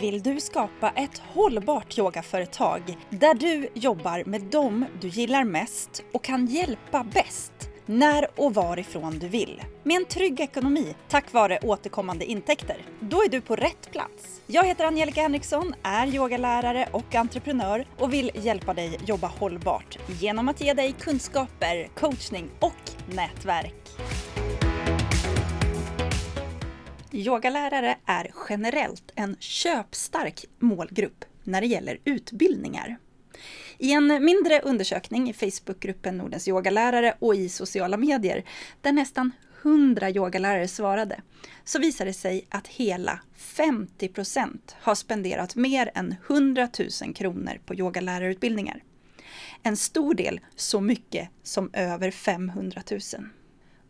Vill du skapa ett hållbart yogaföretag där du jobbar med dem du gillar mest och kan hjälpa bäst när och varifrån du vill. Med en trygg ekonomi tack vare återkommande intäkter. Då är du på rätt plats. Jag heter Angelica Henriksson, är yogalärare och entreprenör och vill hjälpa dig jobba hållbart genom att ge dig kunskaper, coachning och nätverk. Yogalärare är generellt en köpstark målgrupp när det gäller utbildningar. I en mindre undersökning i Facebookgruppen Nordens yogalärare och i sociala medier, där nästan 100 yogalärare svarade, så visade det sig att hela 50 procent har spenderat mer än 100 000 kronor på yogalärarutbildningar. En stor del så mycket som över 500 000.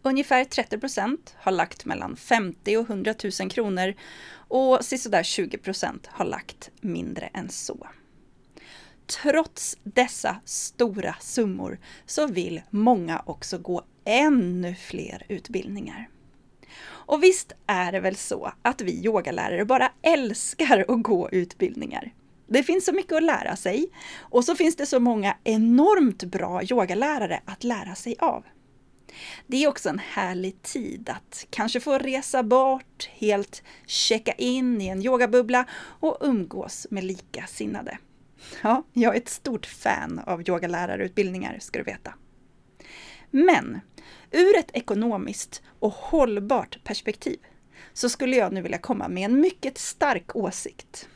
Ungefär 30 procent har lagt mellan 50 och 100 000 kronor och sisådär 20 procent har lagt mindre än så. Trots dessa stora summor så vill många också gå ännu fler utbildningar. Och visst är det väl så att vi yogalärare bara älskar att gå utbildningar. Det finns så mycket att lära sig och så finns det så många enormt bra yogalärare att lära sig av. Det är också en härlig tid att kanske få resa bort, helt checka in i en yogabubbla och umgås med likasinnade. Ja, jag är ett stort fan av yogalärarutbildningar, ska du veta. Men ur ett ekonomiskt och hållbart perspektiv så skulle jag nu vilja komma med en mycket stark åsikt.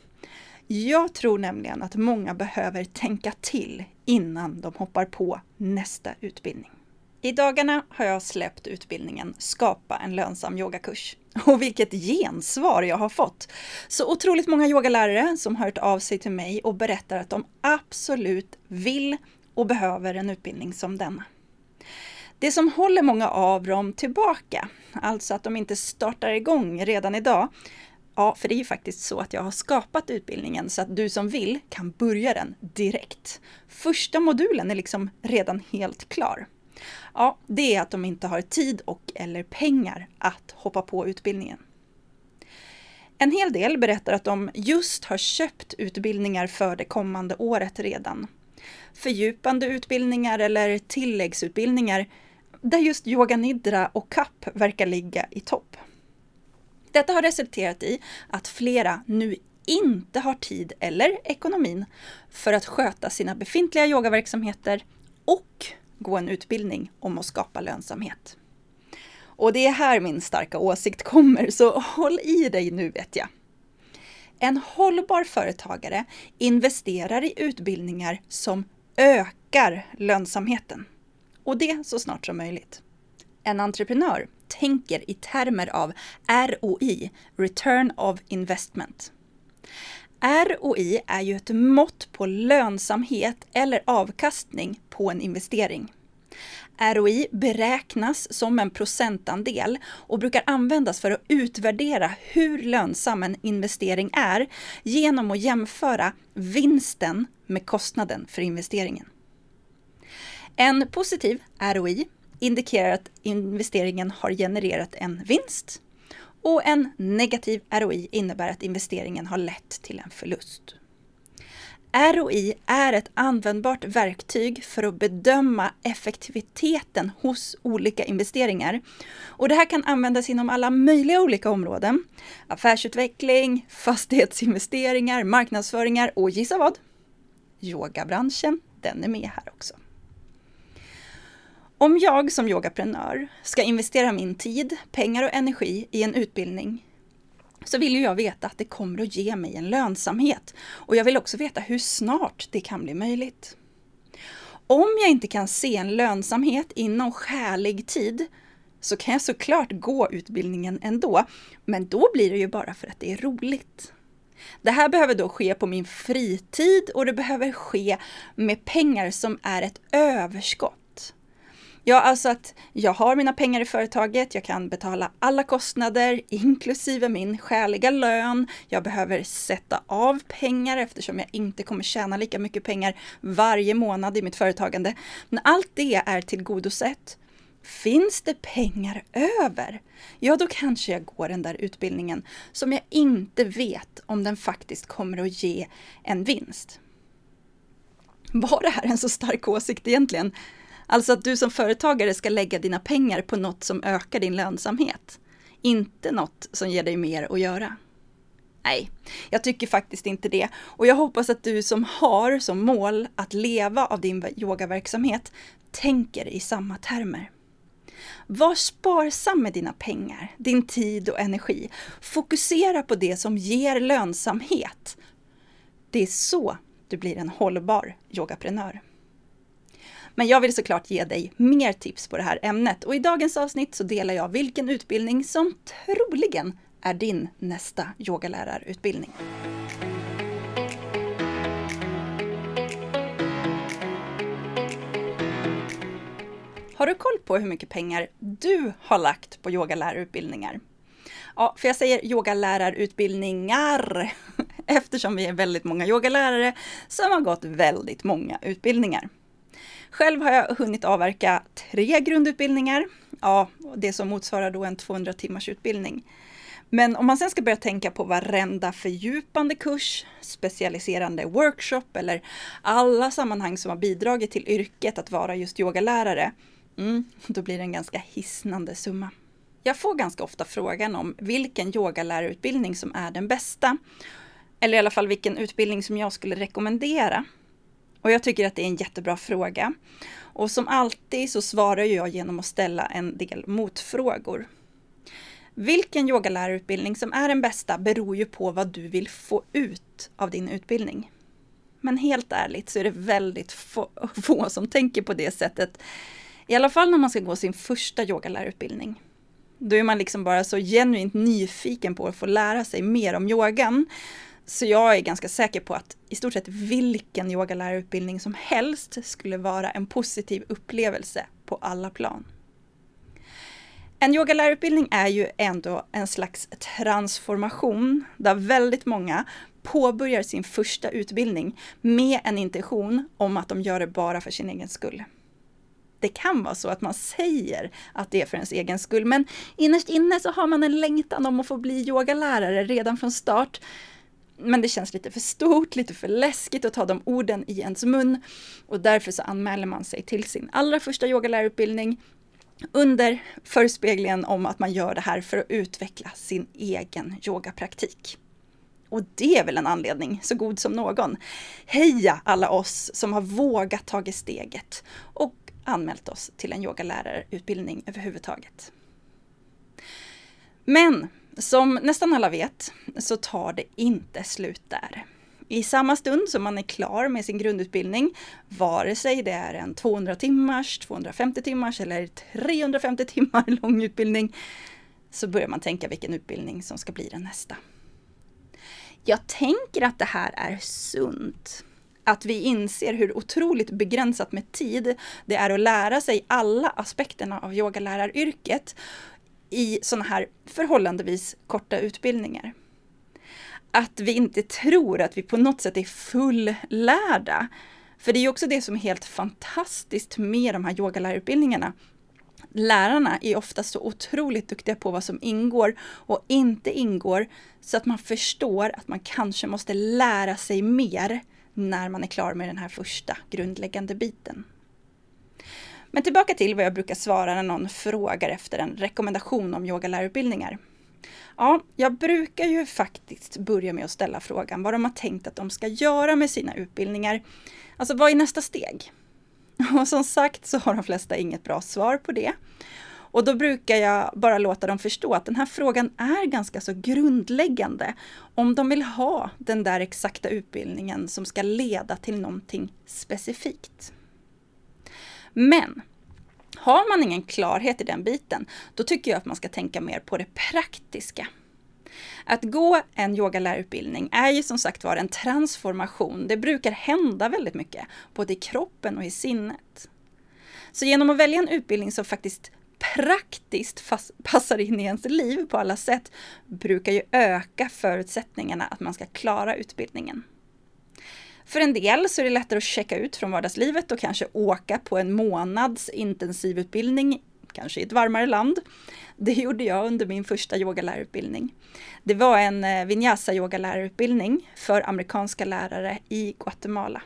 Jag tror nämligen att många behöver tänka till innan de hoppar på nästa utbildning. I dagarna har jag släppt utbildningen Skapa en lönsam yogakurs. Och vilket gensvar jag har fått! Så otroligt många yogalärare som har hört av sig till mig och berättar att de absolut vill och behöver en utbildning som denna. Det som håller många av dem tillbaka, alltså att de inte startar igång redan idag, Ja, för det är ju faktiskt så att jag har skapat utbildningen så att du som vill kan börja den direkt. Första modulen är liksom redan helt klar. Ja, det är att de inte har tid och eller pengar att hoppa på utbildningen. En hel del berättar att de just har köpt utbildningar för det kommande året redan. Fördjupande utbildningar eller tilläggsutbildningar där just yoga nidra och kapp verkar ligga i topp. Detta har resulterat i att flera nu inte har tid eller ekonomin för att sköta sina befintliga yogaverksamheter och gå en utbildning om att skapa lönsamhet. Och det är här min starka åsikt kommer, så håll i dig nu vet jag. En hållbar företagare investerar i utbildningar som ökar lönsamheten. Och det så snart som möjligt. En entreprenör tänker i termer av ROI, Return of Investment. ROI är ju ett mått på lönsamhet eller avkastning på en investering. ROI beräknas som en procentandel och brukar användas för att utvärdera hur lönsam en investering är genom att jämföra vinsten med kostnaden för investeringen. En positiv ROI indikerar att investeringen har genererat en vinst och en negativ ROI innebär att investeringen har lett till en förlust. ROI är ett användbart verktyg för att bedöma effektiviteten hos olika investeringar. Och det här kan användas inom alla möjliga olika områden. Affärsutveckling, fastighetsinvesteringar, marknadsföringar och gissa vad? Yogabranschen, den är med här också. Om jag som yogaprenör ska investera min tid, pengar och energi i en utbildning så vill ju jag veta att det kommer att ge mig en lönsamhet. Och jag vill också veta hur snart det kan bli möjligt. Om jag inte kan se en lönsamhet inom skälig tid så kan jag såklart gå utbildningen ändå. Men då blir det ju bara för att det är roligt. Det här behöver då ske på min fritid och det behöver ske med pengar som är ett överskott. Ja, alltså att jag har mina pengar i företaget, jag kan betala alla kostnader, inklusive min skäliga lön. Jag behöver sätta av pengar eftersom jag inte kommer tjäna lika mycket pengar varje månad i mitt företagande. Men allt det är tillgodosett, Finns det pengar över? Ja, då kanske jag går den där utbildningen som jag inte vet om den faktiskt kommer att ge en vinst. Var det här en så stark åsikt egentligen? Alltså att du som företagare ska lägga dina pengar på något som ökar din lönsamhet. Inte något som ger dig mer att göra. Nej, jag tycker faktiskt inte det. Och jag hoppas att du som har som mål att leva av din yogaverksamhet tänker i samma termer. Var sparsam med dina pengar, din tid och energi. Fokusera på det som ger lönsamhet. Det är så du blir en hållbar yogaprenör. Men jag vill såklart ge dig mer tips på det här ämnet och i dagens avsnitt så delar jag vilken utbildning som troligen är din nästa yogalärarutbildning. Har du koll på hur mycket pengar du har lagt på yogalärarutbildningar? Ja, för jag säger yogalärarutbildningar eftersom vi är väldigt många yogalärare som har gått väldigt många utbildningar. Själv har jag hunnit avverka tre grundutbildningar, ja, det som motsvarar då en 200 timmars utbildning. Men om man sen ska börja tänka på varenda fördjupande kurs, specialiserande workshop eller alla sammanhang som har bidragit till yrket att vara just yogalärare, mm, då blir det en ganska hisnande summa. Jag får ganska ofta frågan om vilken yogalärarutbildning som är den bästa. Eller i alla fall vilken utbildning som jag skulle rekommendera. Och jag tycker att det är en jättebra fråga. Och som alltid så svarar jag genom att ställa en del motfrågor. Vilken yogalärarutbildning som är den bästa beror ju på vad du vill få ut av din utbildning. Men helt ärligt så är det väldigt få, få som tänker på det sättet. I alla fall när man ska gå sin första yogalärarutbildning. Då är man liksom bara så genuint nyfiken på att få lära sig mer om yogan. Så jag är ganska säker på att i stort sett vilken yogalärarutbildning som helst skulle vara en positiv upplevelse på alla plan. En yogalärarutbildning är ju ändå en slags transformation där väldigt många påbörjar sin första utbildning med en intention om att de gör det bara för sin egen skull. Det kan vara så att man säger att det är för ens egen skull, men innerst inne så har man en längtan om att få bli yogalärare redan från start. Men det känns lite för stort, lite för läskigt att ta de orden i ens mun och därför så anmäler man sig till sin allra första yogalärarutbildning under förespeglingen om att man gör det här för att utveckla sin egen yogapraktik. Och det är väl en anledning så god som någon. Heja alla oss som har vågat tagit steget och anmält oss till en yogalärarutbildning överhuvudtaget. Men som nästan alla vet så tar det inte slut där. I samma stund som man är klar med sin grundutbildning, vare sig det är en 200 timmars, 250 timmars eller 350 timmar lång utbildning, så börjar man tänka vilken utbildning som ska bli den nästa. Jag tänker att det här är sunt. Att vi inser hur otroligt begränsat med tid det är att lära sig alla aspekterna av yogaläraryrket i sådana här förhållandevis korta utbildningar att vi inte tror att vi på något sätt är fullärda. För det är ju också det som är helt fantastiskt med de här yogalärarutbildningarna. Lärarna är ofta så otroligt duktiga på vad som ingår och inte ingår så att man förstår att man kanske måste lära sig mer när man är klar med den här första grundläggande biten. Men tillbaka till vad jag brukar svara när någon frågar efter en rekommendation om yogalärarutbildningar. Ja, jag brukar ju faktiskt börja med att ställa frågan vad de har tänkt att de ska göra med sina utbildningar. Alltså vad är nästa steg? Och som sagt så har de flesta inget bra svar på det. Och då brukar jag bara låta dem förstå att den här frågan är ganska så grundläggande om de vill ha den där exakta utbildningen som ska leda till någonting specifikt. Men har man ingen klarhet i den biten, då tycker jag att man ska tänka mer på det praktiska. Att gå en yogalärarutbildning är ju som sagt var en transformation. Det brukar hända väldigt mycket, både i kroppen och i sinnet. Så genom att välja en utbildning som faktiskt praktiskt passar in i ens liv på alla sätt brukar ju öka förutsättningarna att man ska klara utbildningen. För en del så är det lättare att checka ut från vardagslivet och kanske åka på en månads intensivutbildning kanske i ett varmare land. Det gjorde jag under min första yogalärarutbildning. Det var en eh, vinyasa yogalärarutbildning för amerikanska lärare i Guatemala.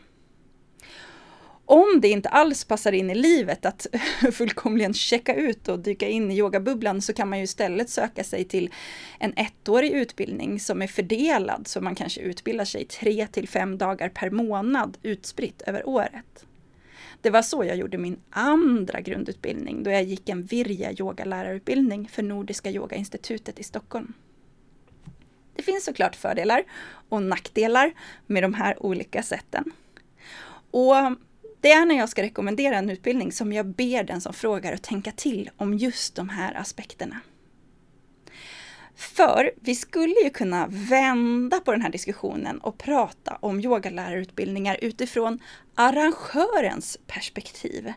Om det inte alls passar in i livet att fullkomligen checka ut och dyka in i yogabubblan så kan man ju istället söka sig till en ettårig utbildning som är fördelad så man kanske utbildar sig tre till fem dagar per månad utspritt över året. Det var så jag gjorde min andra grundutbildning då jag gick en Virja yogalärarutbildning för Nordiska yogainstitutet i Stockholm. Det finns såklart fördelar och nackdelar med de här olika sätten. Och det är när jag ska rekommendera en utbildning som jag ber den som frågar att tänka till om just de här aspekterna. För vi skulle ju kunna vända på den här diskussionen och prata om yogalärarutbildningar utifrån arrangörens perspektiv.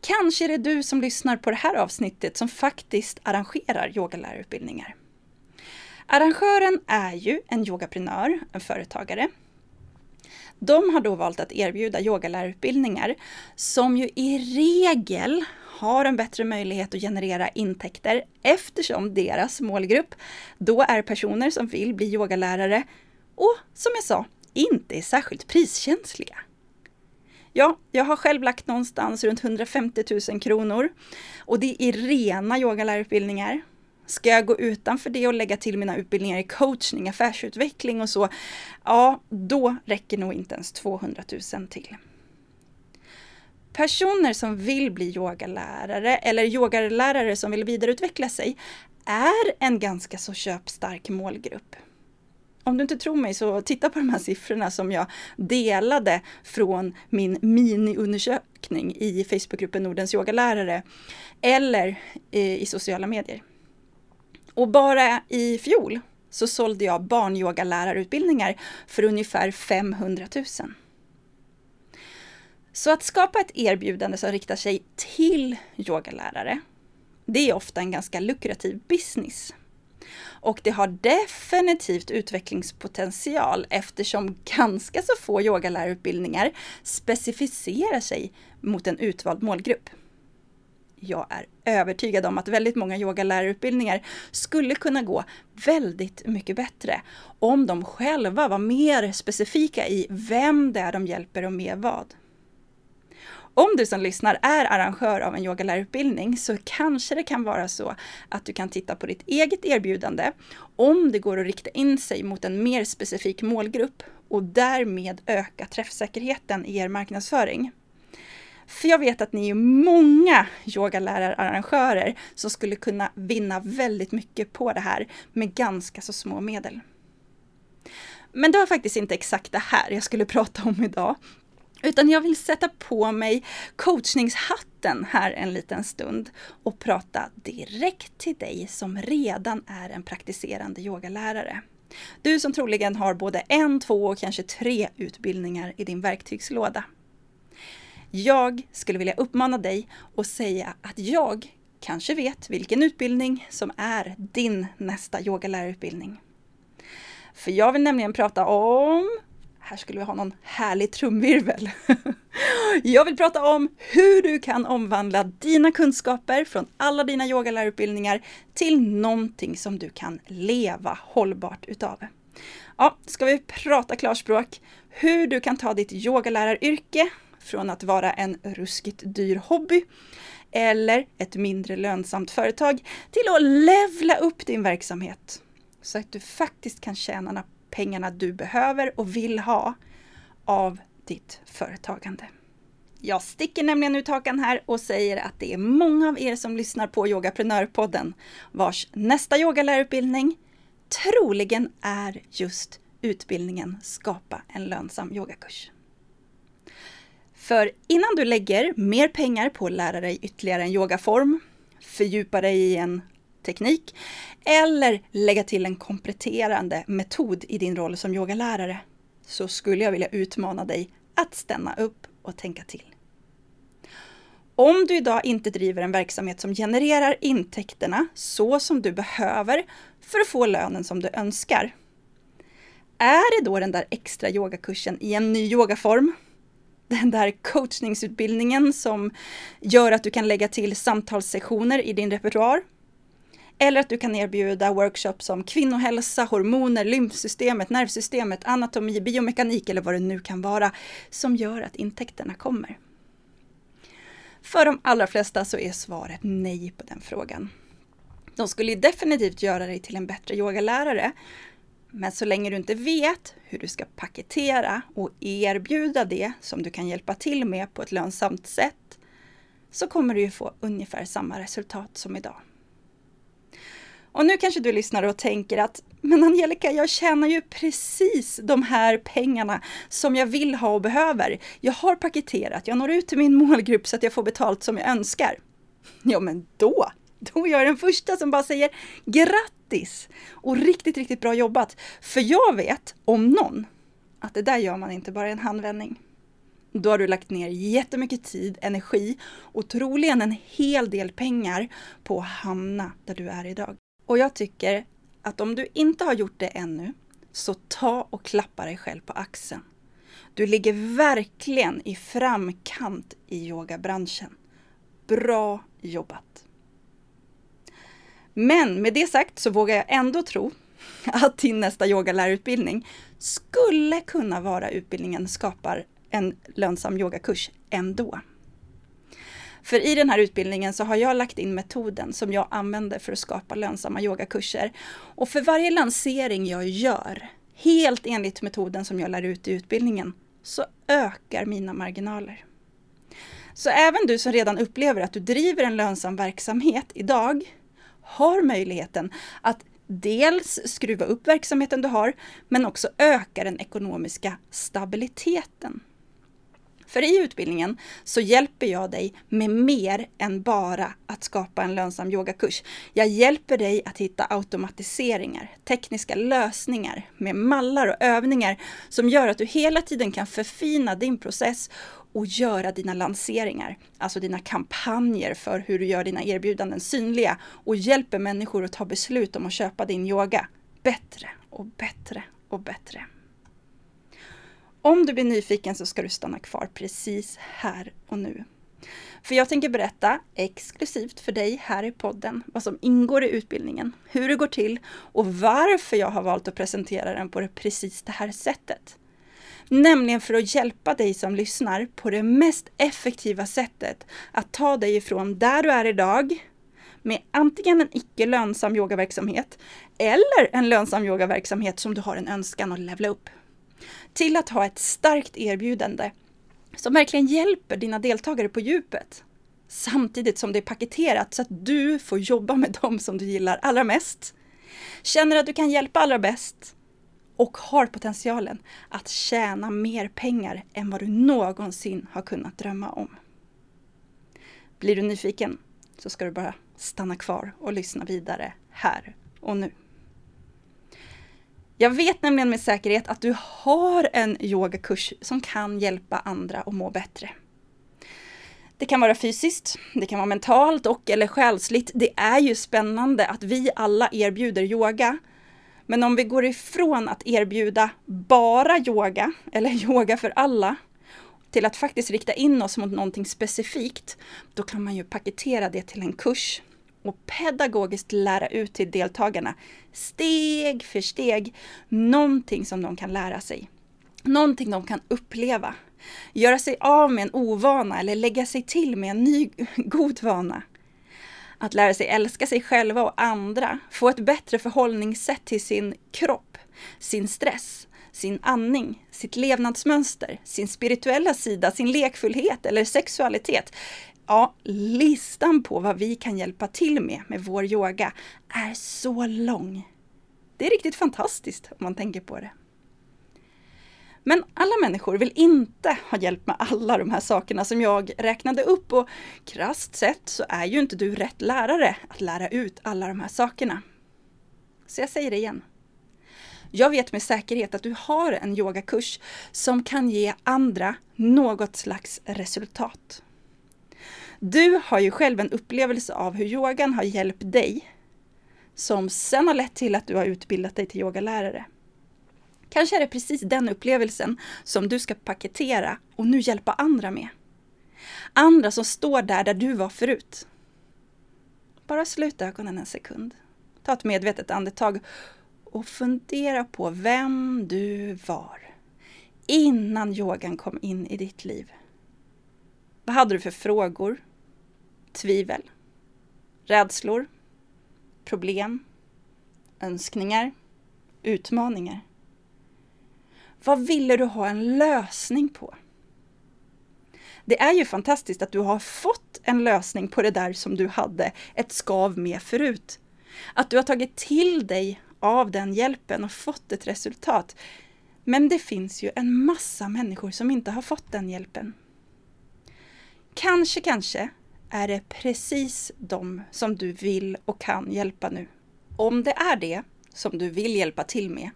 Kanske är det du som lyssnar på det här avsnittet som faktiskt arrangerar yogalärarutbildningar. Arrangören är ju en yogaprenör, en företagare. De har då valt att erbjuda yogalärarutbildningar som ju i regel har en bättre möjlighet att generera intäkter eftersom deras målgrupp då är personer som vill bli yogalärare och som jag sa, inte är särskilt priskänsliga. Ja, jag har själv lagt någonstans runt 150 000 kronor och det är rena yogalärarutbildningar. Ska jag gå utanför det och lägga till mina utbildningar i coachning, affärsutveckling och så, ja, då räcker nog inte ens 200 000 till. Personer som vill bli yogalärare eller yogalärare som vill vidareutveckla sig är en ganska så köpstark målgrupp. Om du inte tror mig så titta på de här siffrorna som jag delade från min miniundersökning i Facebookgruppen Nordens yogalärare eller i sociala medier. Och bara i fjol så sålde jag barnyogalärarutbildningar för ungefär 500 000. Så att skapa ett erbjudande som riktar sig till yogalärare, det är ofta en ganska lukrativ business. Och det har definitivt utvecklingspotential eftersom ganska så få yogalärarutbildningar specificerar sig mot en utvald målgrupp. Jag är övertygad om att väldigt många yogalärarutbildningar skulle kunna gå väldigt mycket bättre om de själva var mer specifika i vem det är de hjälper och med vad. Om du som lyssnar är arrangör av en yogalärarutbildning så kanske det kan vara så att du kan titta på ditt eget erbjudande om det går att rikta in sig mot en mer specifik målgrupp och därmed öka träffsäkerheten i er marknadsföring. För jag vet att ni är många yogalärararrangörer som skulle kunna vinna väldigt mycket på det här med ganska så små medel. Men det var faktiskt inte exakt det här jag skulle prata om idag. Utan jag vill sätta på mig coachningshatten här en liten stund och prata direkt till dig som redan är en praktiserande yogalärare. Du som troligen har både en, två och kanske tre utbildningar i din verktygslåda. Jag skulle vilja uppmana dig och säga att jag kanske vet vilken utbildning som är din nästa yogalärarutbildning. För jag vill nämligen prata om här skulle vi ha någon härlig trumvirvel. Jag vill prata om hur du kan omvandla dina kunskaper från alla dina yogalärarutbildningar till någonting som du kan leva hållbart utav. Ja, ska vi prata klarspråk? Hur du kan ta ditt yogaläraryrke från att vara en ruskigt dyr hobby eller ett mindre lönsamt företag till att levla upp din verksamhet så att du faktiskt kan tjäna pengarna du behöver och vill ha av ditt företagande. Jag sticker nämligen ut hakan här och säger att det är många av er som lyssnar på Yogaprenörpodden vars nästa yogalärarutbildning troligen är just utbildningen Skapa en lönsam yogakurs. För innan du lägger mer pengar på att lära dig ytterligare en yogaform, fördjupa dig i en teknik eller lägga till en kompletterande metod i din roll som yogalärare så skulle jag vilja utmana dig att stanna upp och tänka till. Om du idag inte driver en verksamhet som genererar intäkterna så som du behöver för att få lönen som du önskar. Är det då den där extra yogakursen i en ny yogaform? Den där coachningsutbildningen som gör att du kan lägga till samtalssessioner i din repertoar. Eller att du kan erbjuda workshops om kvinnohälsa, hormoner, lymfsystemet, nervsystemet, anatomi, biomekanik eller vad det nu kan vara som gör att intäkterna kommer. För de allra flesta så är svaret nej på den frågan. De skulle definitivt göra dig till en bättre yogalärare. Men så länge du inte vet hur du ska paketera och erbjuda det som du kan hjälpa till med på ett lönsamt sätt så kommer du ju få ungefär samma resultat som idag. Och nu kanske du lyssnar och tänker att men Angelica, jag tjänar ju precis de här pengarna som jag vill ha och behöver. Jag har paketerat, jag når ut till min målgrupp så att jag får betalt som jag önskar. Ja, men då, då är jag den första som bara säger grattis! Och riktigt, riktigt bra jobbat. För jag vet, om någon, att det där gör man inte bara i en handvändning. Då har du lagt ner jättemycket tid, energi och troligen en hel del pengar på att hamna där du är idag. Och jag tycker att om du inte har gjort det ännu, så ta och klappa dig själv på axeln. Du ligger verkligen i framkant i yogabranschen. Bra jobbat! Men med det sagt så vågar jag ändå tro att din nästa yogalärarutbildning skulle kunna vara utbildningen skapar en lönsam yogakurs ändå. För i den här utbildningen så har jag lagt in metoden som jag använder för att skapa lönsamma yogakurser. Och för varje lansering jag gör, helt enligt metoden som jag lär ut i utbildningen, så ökar mina marginaler. Så även du som redan upplever att du driver en lönsam verksamhet idag har möjligheten att dels skruva upp verksamheten du har, men också öka den ekonomiska stabiliteten. För i utbildningen så hjälper jag dig med mer än bara att skapa en lönsam yogakurs. Jag hjälper dig att hitta automatiseringar, tekniska lösningar med mallar och övningar som gör att du hela tiden kan förfina din process och göra dina lanseringar, alltså dina kampanjer för hur du gör dina erbjudanden synliga och hjälper människor att ta beslut om att köpa din yoga bättre och bättre och bättre. Om du blir nyfiken så ska du stanna kvar precis här och nu. För jag tänker berätta exklusivt för dig här i podden vad som ingår i utbildningen, hur det går till och varför jag har valt att presentera den på precis det här sättet. Nämligen för att hjälpa dig som lyssnar på det mest effektiva sättet att ta dig ifrån där du är idag med antingen en icke lönsam yogaverksamhet eller en lönsam yogaverksamhet som du har en önskan att levla upp till att ha ett starkt erbjudande som verkligen hjälper dina deltagare på djupet. Samtidigt som det är paketerat så att du får jobba med dem som du gillar allra mest. Känner att du kan hjälpa allra bäst och har potentialen att tjäna mer pengar än vad du någonsin har kunnat drömma om. Blir du nyfiken så ska du bara stanna kvar och lyssna vidare här och nu. Jag vet nämligen med säkerhet att du har en yogakurs som kan hjälpa andra att må bättre. Det kan vara fysiskt, det kan vara mentalt och eller själsligt. Det är ju spännande att vi alla erbjuder yoga. Men om vi går ifrån att erbjuda bara yoga, eller yoga för alla, till att faktiskt rikta in oss mot någonting specifikt, då kan man ju paketera det till en kurs och pedagogiskt lära ut till deltagarna steg för steg någonting som de kan lära sig. Någonting de kan uppleva. Göra sig av med en ovana eller lägga sig till med en ny god vana. Att lära sig älska sig själva och andra, få ett bättre förhållningssätt till sin kropp, sin stress, sin andning, sitt levnadsmönster, sin spirituella sida, sin lekfullhet eller sexualitet. Ja, listan på vad vi kan hjälpa till med med vår yoga är så lång. Det är riktigt fantastiskt om man tänker på det. Men alla människor vill inte ha hjälp med alla de här sakerna som jag räknade upp och krasst sett så är ju inte du rätt lärare att lära ut alla de här sakerna. Så jag säger det igen. Jag vet med säkerhet att du har en yogakurs som kan ge andra något slags resultat. Du har ju själv en upplevelse av hur yogan har hjälpt dig som sen har lett till att du har utbildat dig till yogalärare. Kanske är det precis den upplevelsen som du ska paketera och nu hjälpa andra med. Andra som står där, där du var förut. Bara sluta ögonen en sekund. Ta ett medvetet andetag och fundera på vem du var innan yogan kom in i ditt liv. Vad hade du för frågor? Tvivel? Rädslor? Problem? Önskningar? Utmaningar? Vad ville du ha en lösning på? Det är ju fantastiskt att du har fått en lösning på det där som du hade ett skav med förut. Att du har tagit till dig av den hjälpen och fått ett resultat. Men det finns ju en massa människor som inte har fått den hjälpen. Kanske, kanske är det precis de som du vill och kan hjälpa nu. Om det är det som du vill hjälpa till med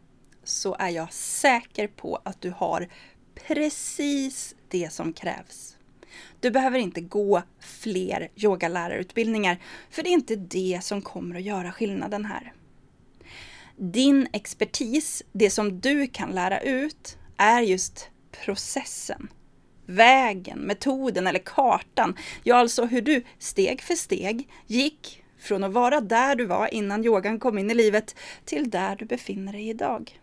så är jag säker på att du har precis det som krävs. Du behöver inte gå fler yogalärarutbildningar, för det är inte det som kommer att göra skillnaden här. Din expertis, det som du kan lära ut, är just processen. Vägen, metoden eller kartan. Ja, alltså hur du steg för steg gick från att vara där du var innan yogan kom in i livet till där du befinner dig idag.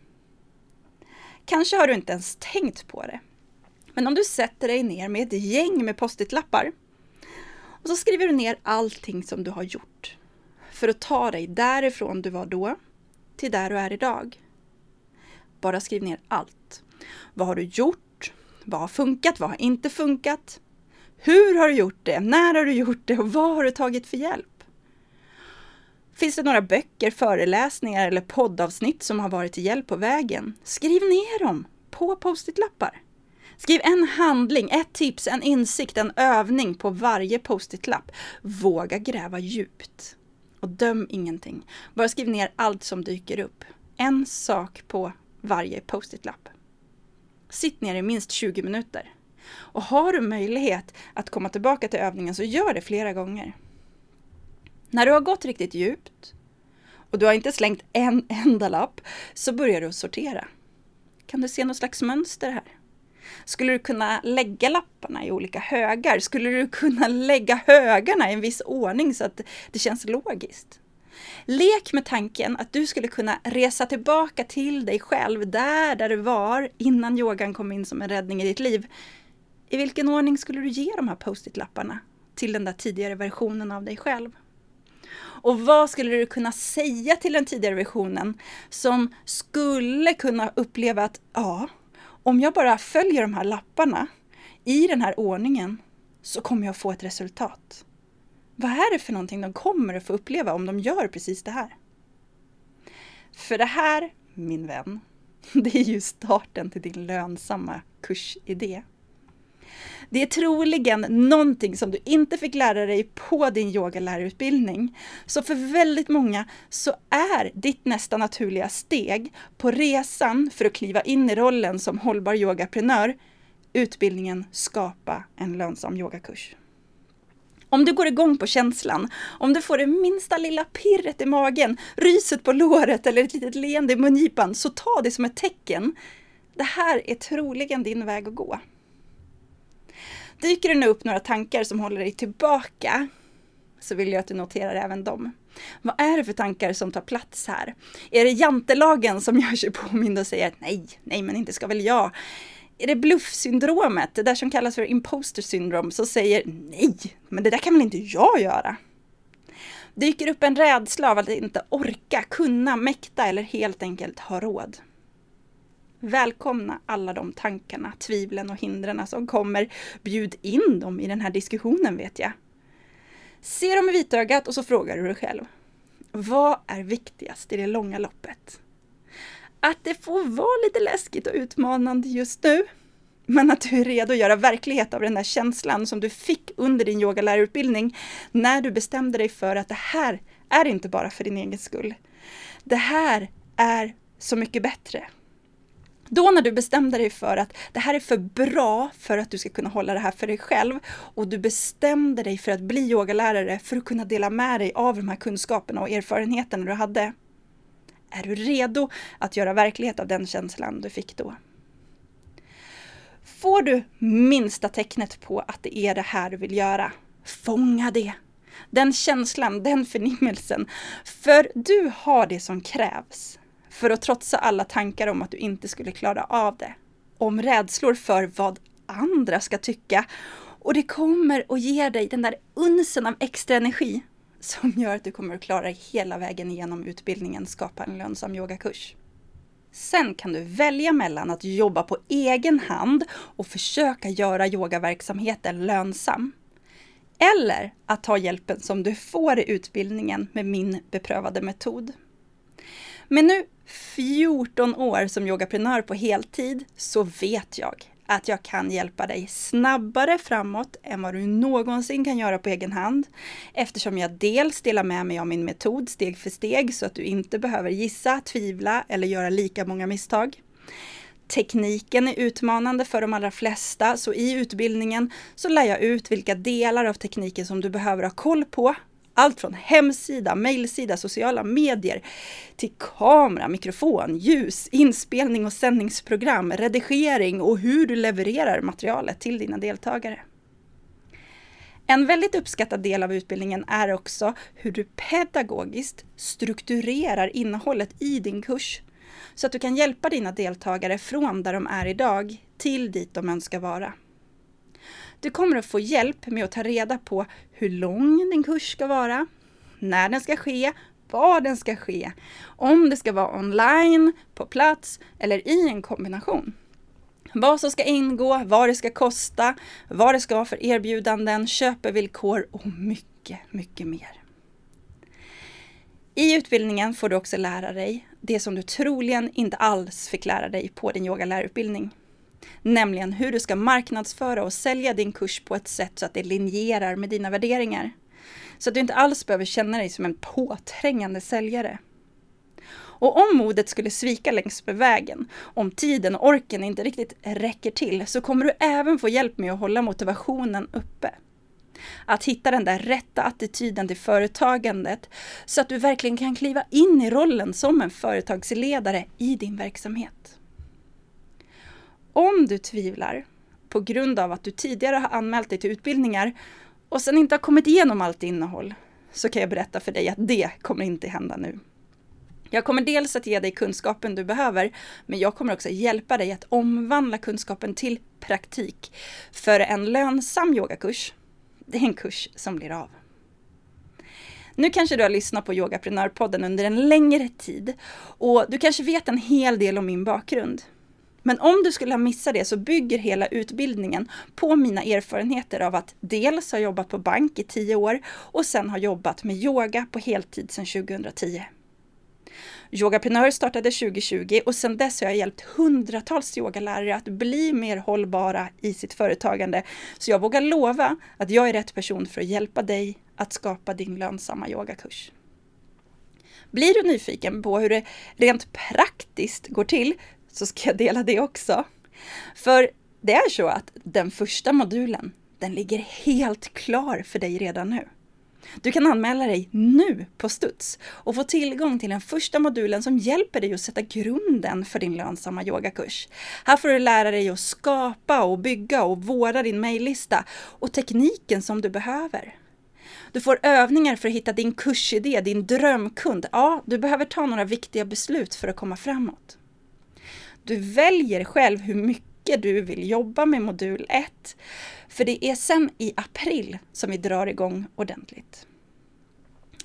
Kanske har du inte ens tänkt på det. Men om du sätter dig ner med ett gäng med post-it-lappar och så skriver du ner allting som du har gjort för att ta dig därifrån du var då till där du är idag. Bara skriv ner allt. Vad har du gjort? Vad har funkat? Vad har inte funkat? Hur har du gjort det? När har du gjort det? Och vad har du tagit för hjälp? Finns det några böcker, föreläsningar eller poddavsnitt som har varit till hjälp på vägen? Skriv ner dem på post-it-lappar. Skriv en handling, ett tips, en insikt, en övning på varje post-it-lapp. Våga gräva djupt. Och döm ingenting. Bara skriv ner allt som dyker upp. En sak på varje post-it-lapp. Sitt ner i minst 20 minuter. Och har du möjlighet att komma tillbaka till övningen så gör det flera gånger. När du har gått riktigt djupt och du har inte slängt en enda lapp så börjar du sortera. Kan du se något slags mönster här? Skulle du kunna lägga lapparna i olika högar? Skulle du kunna lägga högarna i en viss ordning så att det känns logiskt? Lek med tanken att du skulle kunna resa tillbaka till dig själv, där, där du var innan yogan kom in som en räddning i ditt liv. I vilken ordning skulle du ge de här post-it-lapparna till den där tidigare versionen av dig själv? Och vad skulle du kunna säga till den tidigare versionen som skulle kunna uppleva att ja, om jag bara följer de här lapparna i den här ordningen så kommer jag få ett resultat. Vad är det för någonting de kommer att få uppleva om de gör precis det här? För det här, min vän, det är ju starten till din lönsamma kursidé. Det är troligen någonting som du inte fick lära dig på din yogalärarutbildning. Så för väldigt många så är ditt nästa naturliga steg på resan för att kliva in i rollen som hållbar yogaprenör utbildningen Skapa en lönsam yogakurs. Om du går igång på känslan, om du får det minsta lilla pirret i magen, ryset på låret eller ett litet leende i mungipan, så ta det som ett tecken. Det här är troligen din väg att gå. Dyker det nu upp några tankar som håller dig tillbaka så vill jag att du noterar även dem. Vad är det för tankar som tar plats här? Är det jantelagen som gör sig påmind och säger att nej, nej men inte ska väl jag? Är det bluffsyndromet, det där som kallas för imposter syndrome, som säger nej, men det där kan väl inte jag göra? Dyker upp en rädsla av att inte orka, kunna, mäkta eller helt enkelt ha råd? Välkomna alla de tankarna, tvivlen och hindren som kommer. Bjud in dem i den här diskussionen vet jag. Se dem i vitögat och så frågar du dig själv. Vad är viktigast i det långa loppet? Att det får vara lite läskigt och utmanande just nu, men att du är redo att göra verklighet av den där känslan som du fick under din yogalärarutbildning när du bestämde dig för att det här är inte bara för din egen skull. Det här är så mycket bättre då när du bestämde dig för att det här är för bra för att du ska kunna hålla det här för dig själv och du bestämde dig för att bli yogalärare för att kunna dela med dig av de här kunskaperna och erfarenheterna du hade. Är du redo att göra verklighet av den känslan du fick då? Får du minsta tecknet på att det är det här du vill göra, fånga det. Den känslan, den förnimmelsen. För du har det som krävs för att trotsa alla tankar om att du inte skulle klara av det. Om rädslor för vad andra ska tycka. Och det kommer att ge dig den där unsen av extra energi som gör att du kommer att klara dig hela vägen igenom utbildningen Skapa en lönsam yogakurs. Sen kan du välja mellan att jobba på egen hand och försöka göra yogaverksamheten lönsam. Eller att ta hjälpen som du får i utbildningen med min beprövade metod. Men nu 14 år som yogaprenör på heltid så vet jag att jag kan hjälpa dig snabbare framåt än vad du någonsin kan göra på egen hand. Eftersom jag dels delar med mig av min metod steg för steg så att du inte behöver gissa, tvivla eller göra lika många misstag. Tekniken är utmanande för de allra flesta, så i utbildningen så lär jag ut vilka delar av tekniken som du behöver ha koll på allt från hemsida, mejlsida, sociala medier till kamera, mikrofon, ljus, inspelning och sändningsprogram, redigering och hur du levererar materialet till dina deltagare. En väldigt uppskattad del av utbildningen är också hur du pedagogiskt strukturerar innehållet i din kurs så att du kan hjälpa dina deltagare från där de är idag till dit de önskar vara. Du kommer att få hjälp med att ta reda på hur lång din kurs ska vara, när den ska ske, var den ska ske, om det ska vara online, på plats eller i en kombination. Vad som ska ingå, vad det ska kosta, vad det ska vara för erbjudanden, köpevillkor och mycket, mycket mer. I utbildningen får du också lära dig det som du troligen inte alls fick lära dig på din yogalärarutbildning. Nämligen hur du ska marknadsföra och sälja din kurs på ett sätt så att det linjerar med dina värderingar. Så att du inte alls behöver känna dig som en påträngande säljare. Och om modet skulle svika längs med vägen, om tiden och orken inte riktigt räcker till, så kommer du även få hjälp med att hålla motivationen uppe. Att hitta den där rätta attityden till företagandet, så att du verkligen kan kliva in i rollen som en företagsledare i din verksamhet. Om du tvivlar på grund av att du tidigare har anmält dig till utbildningar och sen inte har kommit igenom allt innehåll, så kan jag berätta för dig att det kommer inte hända nu. Jag kommer dels att ge dig kunskapen du behöver, men jag kommer också hjälpa dig att omvandla kunskapen till praktik. För en lönsam yogakurs, det är en kurs som blir av. Nu kanske du har lyssnat på Yogaprenörpodden under en längre tid och du kanske vet en hel del om min bakgrund. Men om du skulle ha missat det så bygger hela utbildningen på mina erfarenheter av att dels ha jobbat på bank i tio år och sen ha jobbat med yoga på heltid sedan 2010. Yogaprenör startade 2020 och sedan dess har jag hjälpt hundratals yogalärare att bli mer hållbara i sitt företagande. Så jag vågar lova att jag är rätt person för att hjälpa dig att skapa din lönsamma yogakurs. Blir du nyfiken på hur det rent praktiskt går till så ska jag dela det också. För det är så att den första modulen, den ligger helt klar för dig redan nu. Du kan anmäla dig nu på studs och få tillgång till den första modulen som hjälper dig att sätta grunden för din lönsamma yogakurs. Här får du lära dig att skapa och bygga och vårda din mejllista och tekniken som du behöver. Du får övningar för att hitta din kursidé, din drömkund. Ja, du behöver ta några viktiga beslut för att komma framåt. Du väljer själv hur mycket du vill jobba med modul 1. För det är sen i april som vi drar igång ordentligt.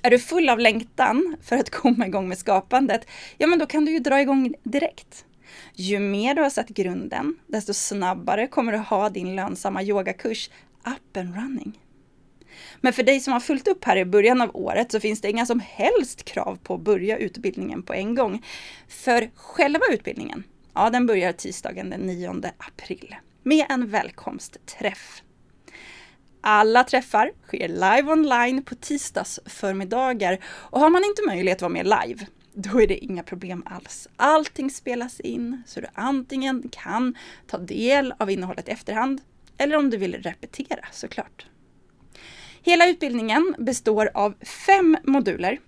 Är du full av längtan för att komma igång med skapandet, ja men då kan du ju dra igång direkt. Ju mer du har satt grunden, desto snabbare kommer du ha din lönsamma yogakurs up and running. Men för dig som har fullt upp här i början av året så finns det inga som helst krav på att börja utbildningen på en gång. För själva utbildningen, Ja, den börjar tisdagen den 9 april med en välkomstträff. Alla träffar sker live online på tisdagsförmiddagar och har man inte möjlighet att vara med live, då är det inga problem alls. Allting spelas in så du antingen kan ta del av innehållet i efterhand eller om du vill repetera såklart. Hela utbildningen består av fem moduler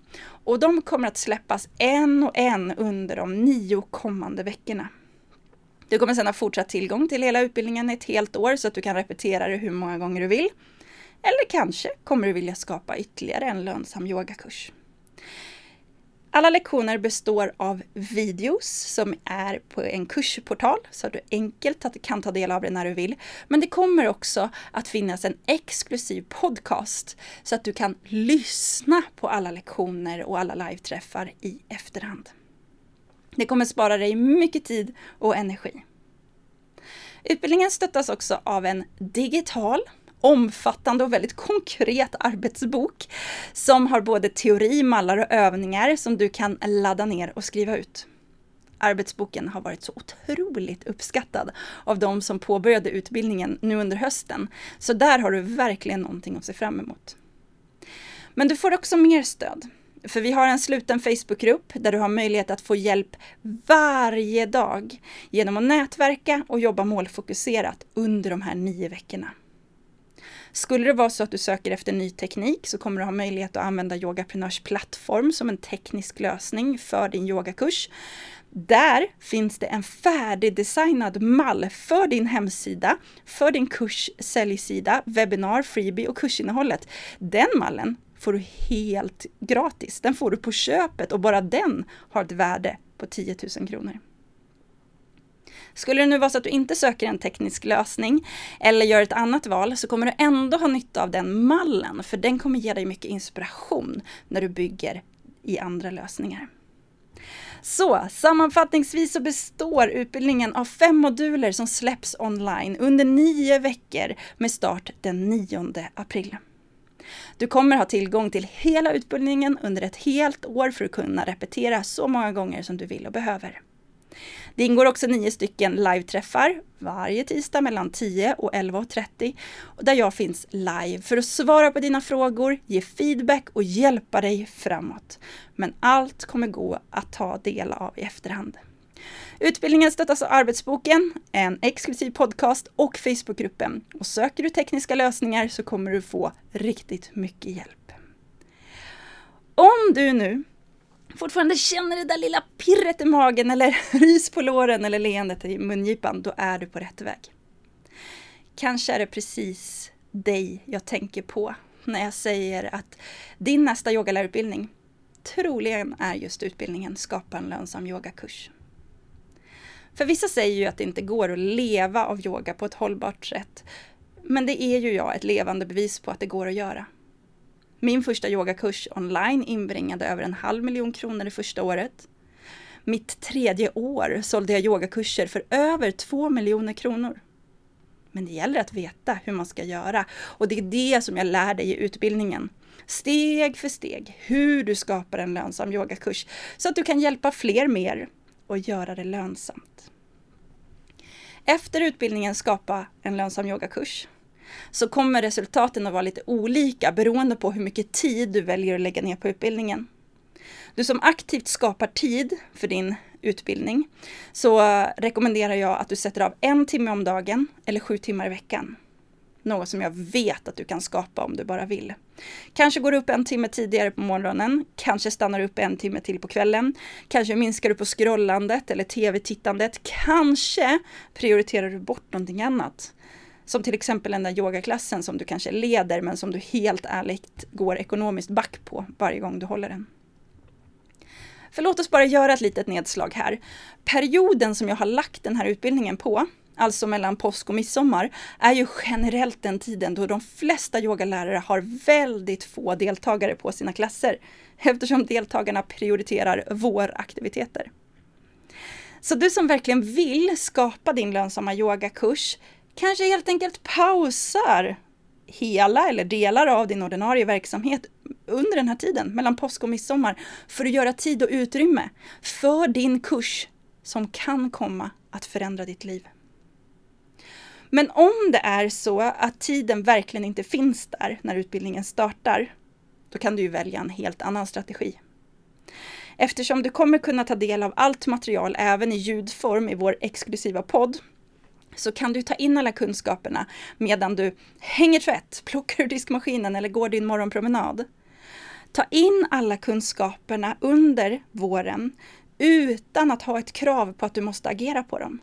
och de kommer att släppas en och en under de nio kommande veckorna. Du kommer sedan ha fortsatt tillgång till hela utbildningen ett helt år så att du kan repetera det hur många gånger du vill. Eller kanske kommer du vilja skapa ytterligare en lönsam yogakurs. Alla lektioner består av videos som är på en kursportal så att du enkelt kan ta del av det när du vill. Men det kommer också att finnas en exklusiv podcast så att du kan lyssna på alla lektioner och alla live-träffar i efterhand. Det kommer spara dig mycket tid och energi. Utbildningen stöttas också av en digital omfattande och väldigt konkret arbetsbok som har både teori, mallar och övningar som du kan ladda ner och skriva ut. Arbetsboken har varit så otroligt uppskattad av de som påbörjade utbildningen nu under hösten. Så där har du verkligen någonting att se fram emot. Men du får också mer stöd. För vi har en sluten Facebookgrupp där du har möjlighet att få hjälp varje dag genom att nätverka och jobba målfokuserat under de här nio veckorna. Skulle det vara så att du söker efter ny teknik så kommer du ha möjlighet att använda Yogaprenörs plattform som en teknisk lösning för din yogakurs. Där finns det en färdigdesignad mall för din hemsida, för din kurs säljsida, webbinar, freebie och kursinnehållet. Den mallen får du helt gratis. Den får du på köpet och bara den har ett värde på 10 000 kronor. Skulle det nu vara så att du inte söker en teknisk lösning eller gör ett annat val så kommer du ändå ha nytta av den mallen för den kommer ge dig mycket inspiration när du bygger i andra lösningar. Så sammanfattningsvis så består utbildningen av fem moduler som släpps online under nio veckor med start den 9 april. Du kommer ha tillgång till hela utbildningen under ett helt år för att kunna repetera så många gånger som du vill och behöver. Det ingår också nio stycken live-träffar varje tisdag mellan 10 och 11.30 där jag finns live för att svara på dina frågor, ge feedback och hjälpa dig framåt. Men allt kommer gå att ta del av i efterhand. Utbildningen stöttas av Arbetsboken, en exklusiv podcast och Facebookgruppen. Och söker du tekniska lösningar så kommer du få riktigt mycket hjälp. Om du nu fortfarande känner det där lilla pirret i magen eller rys på låren eller leendet i mungipan, då är du på rätt väg. Kanske är det precis dig jag tänker på när jag säger att din nästa yogalärarutbildning troligen är just utbildningen Skapa en lönsam yogakurs. För vissa säger ju att det inte går att leva av yoga på ett hållbart sätt. Men det är ju jag ett levande bevis på att det går att göra. Min första yogakurs online inbringade över en halv miljon kronor det första året. Mitt tredje år sålde jag yogakurser för över två miljoner kronor. Men det gäller att veta hur man ska göra och det är det som jag lär dig i utbildningen. Steg för steg hur du skapar en lönsam yogakurs så att du kan hjälpa fler mer och göra det lönsamt. Efter utbildningen Skapa en lönsam yogakurs så kommer resultaten att vara lite olika beroende på hur mycket tid du väljer att lägga ner på utbildningen. Du som aktivt skapar tid för din utbildning så eh, rekommenderar jag att du sätter av en timme om dagen eller sju timmar i veckan. Något som jag vet att du kan skapa om du bara vill. Kanske går du upp en timme tidigare på morgonen, kanske stannar du upp en timme till på kvällen, kanske minskar du på scrollandet eller tv-tittandet, kanske prioriterar du bort någonting annat. Som till exempel den där yogaklassen som du kanske leder men som du helt ärligt går ekonomiskt back på varje gång du håller den. För låt oss bara göra ett litet nedslag här. Perioden som jag har lagt den här utbildningen på, alltså mellan påsk och midsommar, är ju generellt den tiden då de flesta yogalärare har väldigt få deltagare på sina klasser, eftersom deltagarna prioriterar våraktiviteter. Så du som verkligen vill skapa din lönsamma yogakurs kanske helt enkelt pausar hela eller delar av din ordinarie verksamhet under den här tiden, mellan påsk och midsommar, för att göra tid och utrymme för din kurs som kan komma att förändra ditt liv. Men om det är så att tiden verkligen inte finns där när utbildningen startar, då kan du ju välja en helt annan strategi. Eftersom du kommer kunna ta del av allt material även i ljudform i vår exklusiva podd så kan du ta in alla kunskaperna medan du hänger tvätt, plockar ur diskmaskinen eller går din morgonpromenad. Ta in alla kunskaperna under våren utan att ha ett krav på att du måste agera på dem.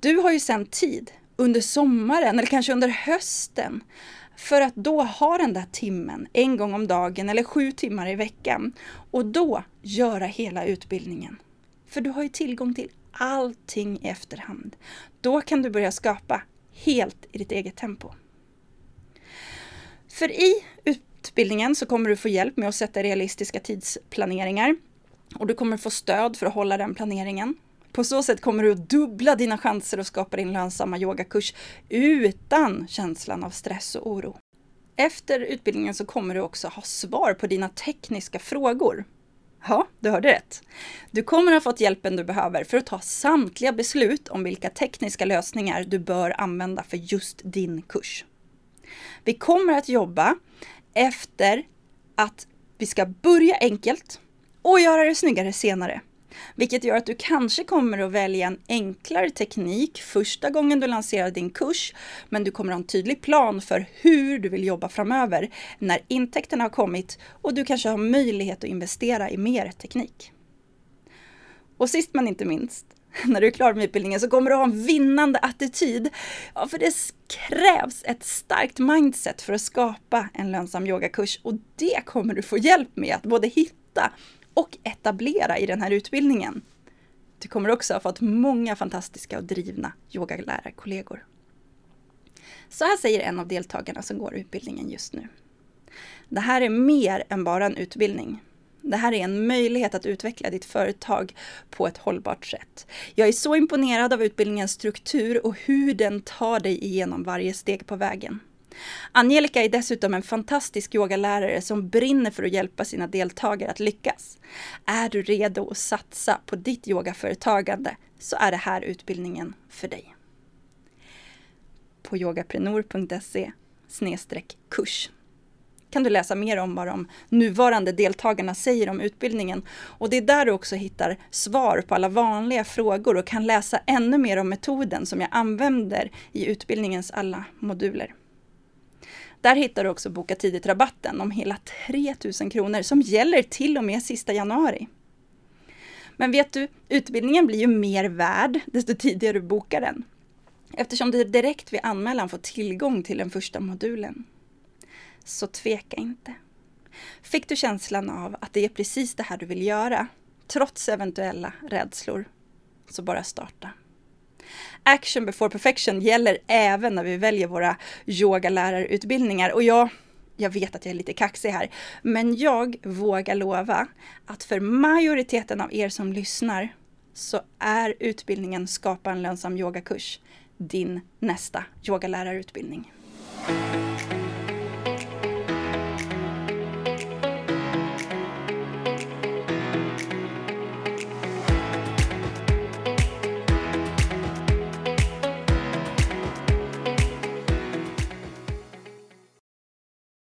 Du har ju sen tid under sommaren eller kanske under hösten för att då ha den där timmen en gång om dagen eller sju timmar i veckan och då göra hela utbildningen. För du har ju tillgång till allting i efterhand. Då kan du börja skapa helt i ditt eget tempo. För i utbildningen så kommer du få hjälp med att sätta realistiska tidsplaneringar och du kommer få stöd för att hålla den planeringen. På så sätt kommer du att dubbla dina chanser att skapa din lönsamma yogakurs utan känslan av stress och oro. Efter utbildningen så kommer du också ha svar på dina tekniska frågor. Ja, du hörde rätt. Du kommer ha fått hjälpen du behöver för att ta samtliga beslut om vilka tekniska lösningar du bör använda för just din kurs. Vi kommer att jobba efter att vi ska börja enkelt och göra det snyggare senare. Vilket gör att du kanske kommer att välja en enklare teknik första gången du lanserar din kurs, men du kommer att ha en tydlig plan för hur du vill jobba framöver när intäkterna har kommit och du kanske har möjlighet att investera i mer teknik. Och sist men inte minst, när du är klar med utbildningen så kommer du ha en vinnande attityd. Ja, för det krävs ett starkt mindset för att skapa en lönsam yogakurs och det kommer du få hjälp med att både hitta och etablera i den här utbildningen. Du kommer också ha fått många fantastiska och drivna yogalärarkollegor. Så här säger en av deltagarna som går utbildningen just nu. Det här är mer än bara en utbildning. Det här är en möjlighet att utveckla ditt företag på ett hållbart sätt. Jag är så imponerad av utbildningens struktur och hur den tar dig igenom varje steg på vägen. Angelica är dessutom en fantastisk yogalärare som brinner för att hjälpa sina deltagare att lyckas. Är du redo att satsa på ditt yogaföretagande så är det här utbildningen för dig. På yogaprenor.se kurs kan du läsa mer om vad de nuvarande deltagarna säger om utbildningen. Och det är där du också hittar svar på alla vanliga frågor och kan läsa ännu mer om metoden som jag använder i utbildningens alla moduler. Där hittar du också Boka tidigt-rabatten om hela 3000 kronor som gäller till och med sista januari. Men vet du, utbildningen blir ju mer värd desto tidigare du bokar den. Eftersom du direkt vid anmälan får tillgång till den första modulen. Så tveka inte. Fick du känslan av att det är precis det här du vill göra, trots eventuella rädslor, så bara starta. Action before perfection gäller även när vi väljer våra yogalärarutbildningar. Och jag, jag vet att jag är lite kaxig här, men jag vågar lova att för majoriteten av er som lyssnar så är utbildningen Skapa en lönsam yogakurs din nästa yogalärarutbildning.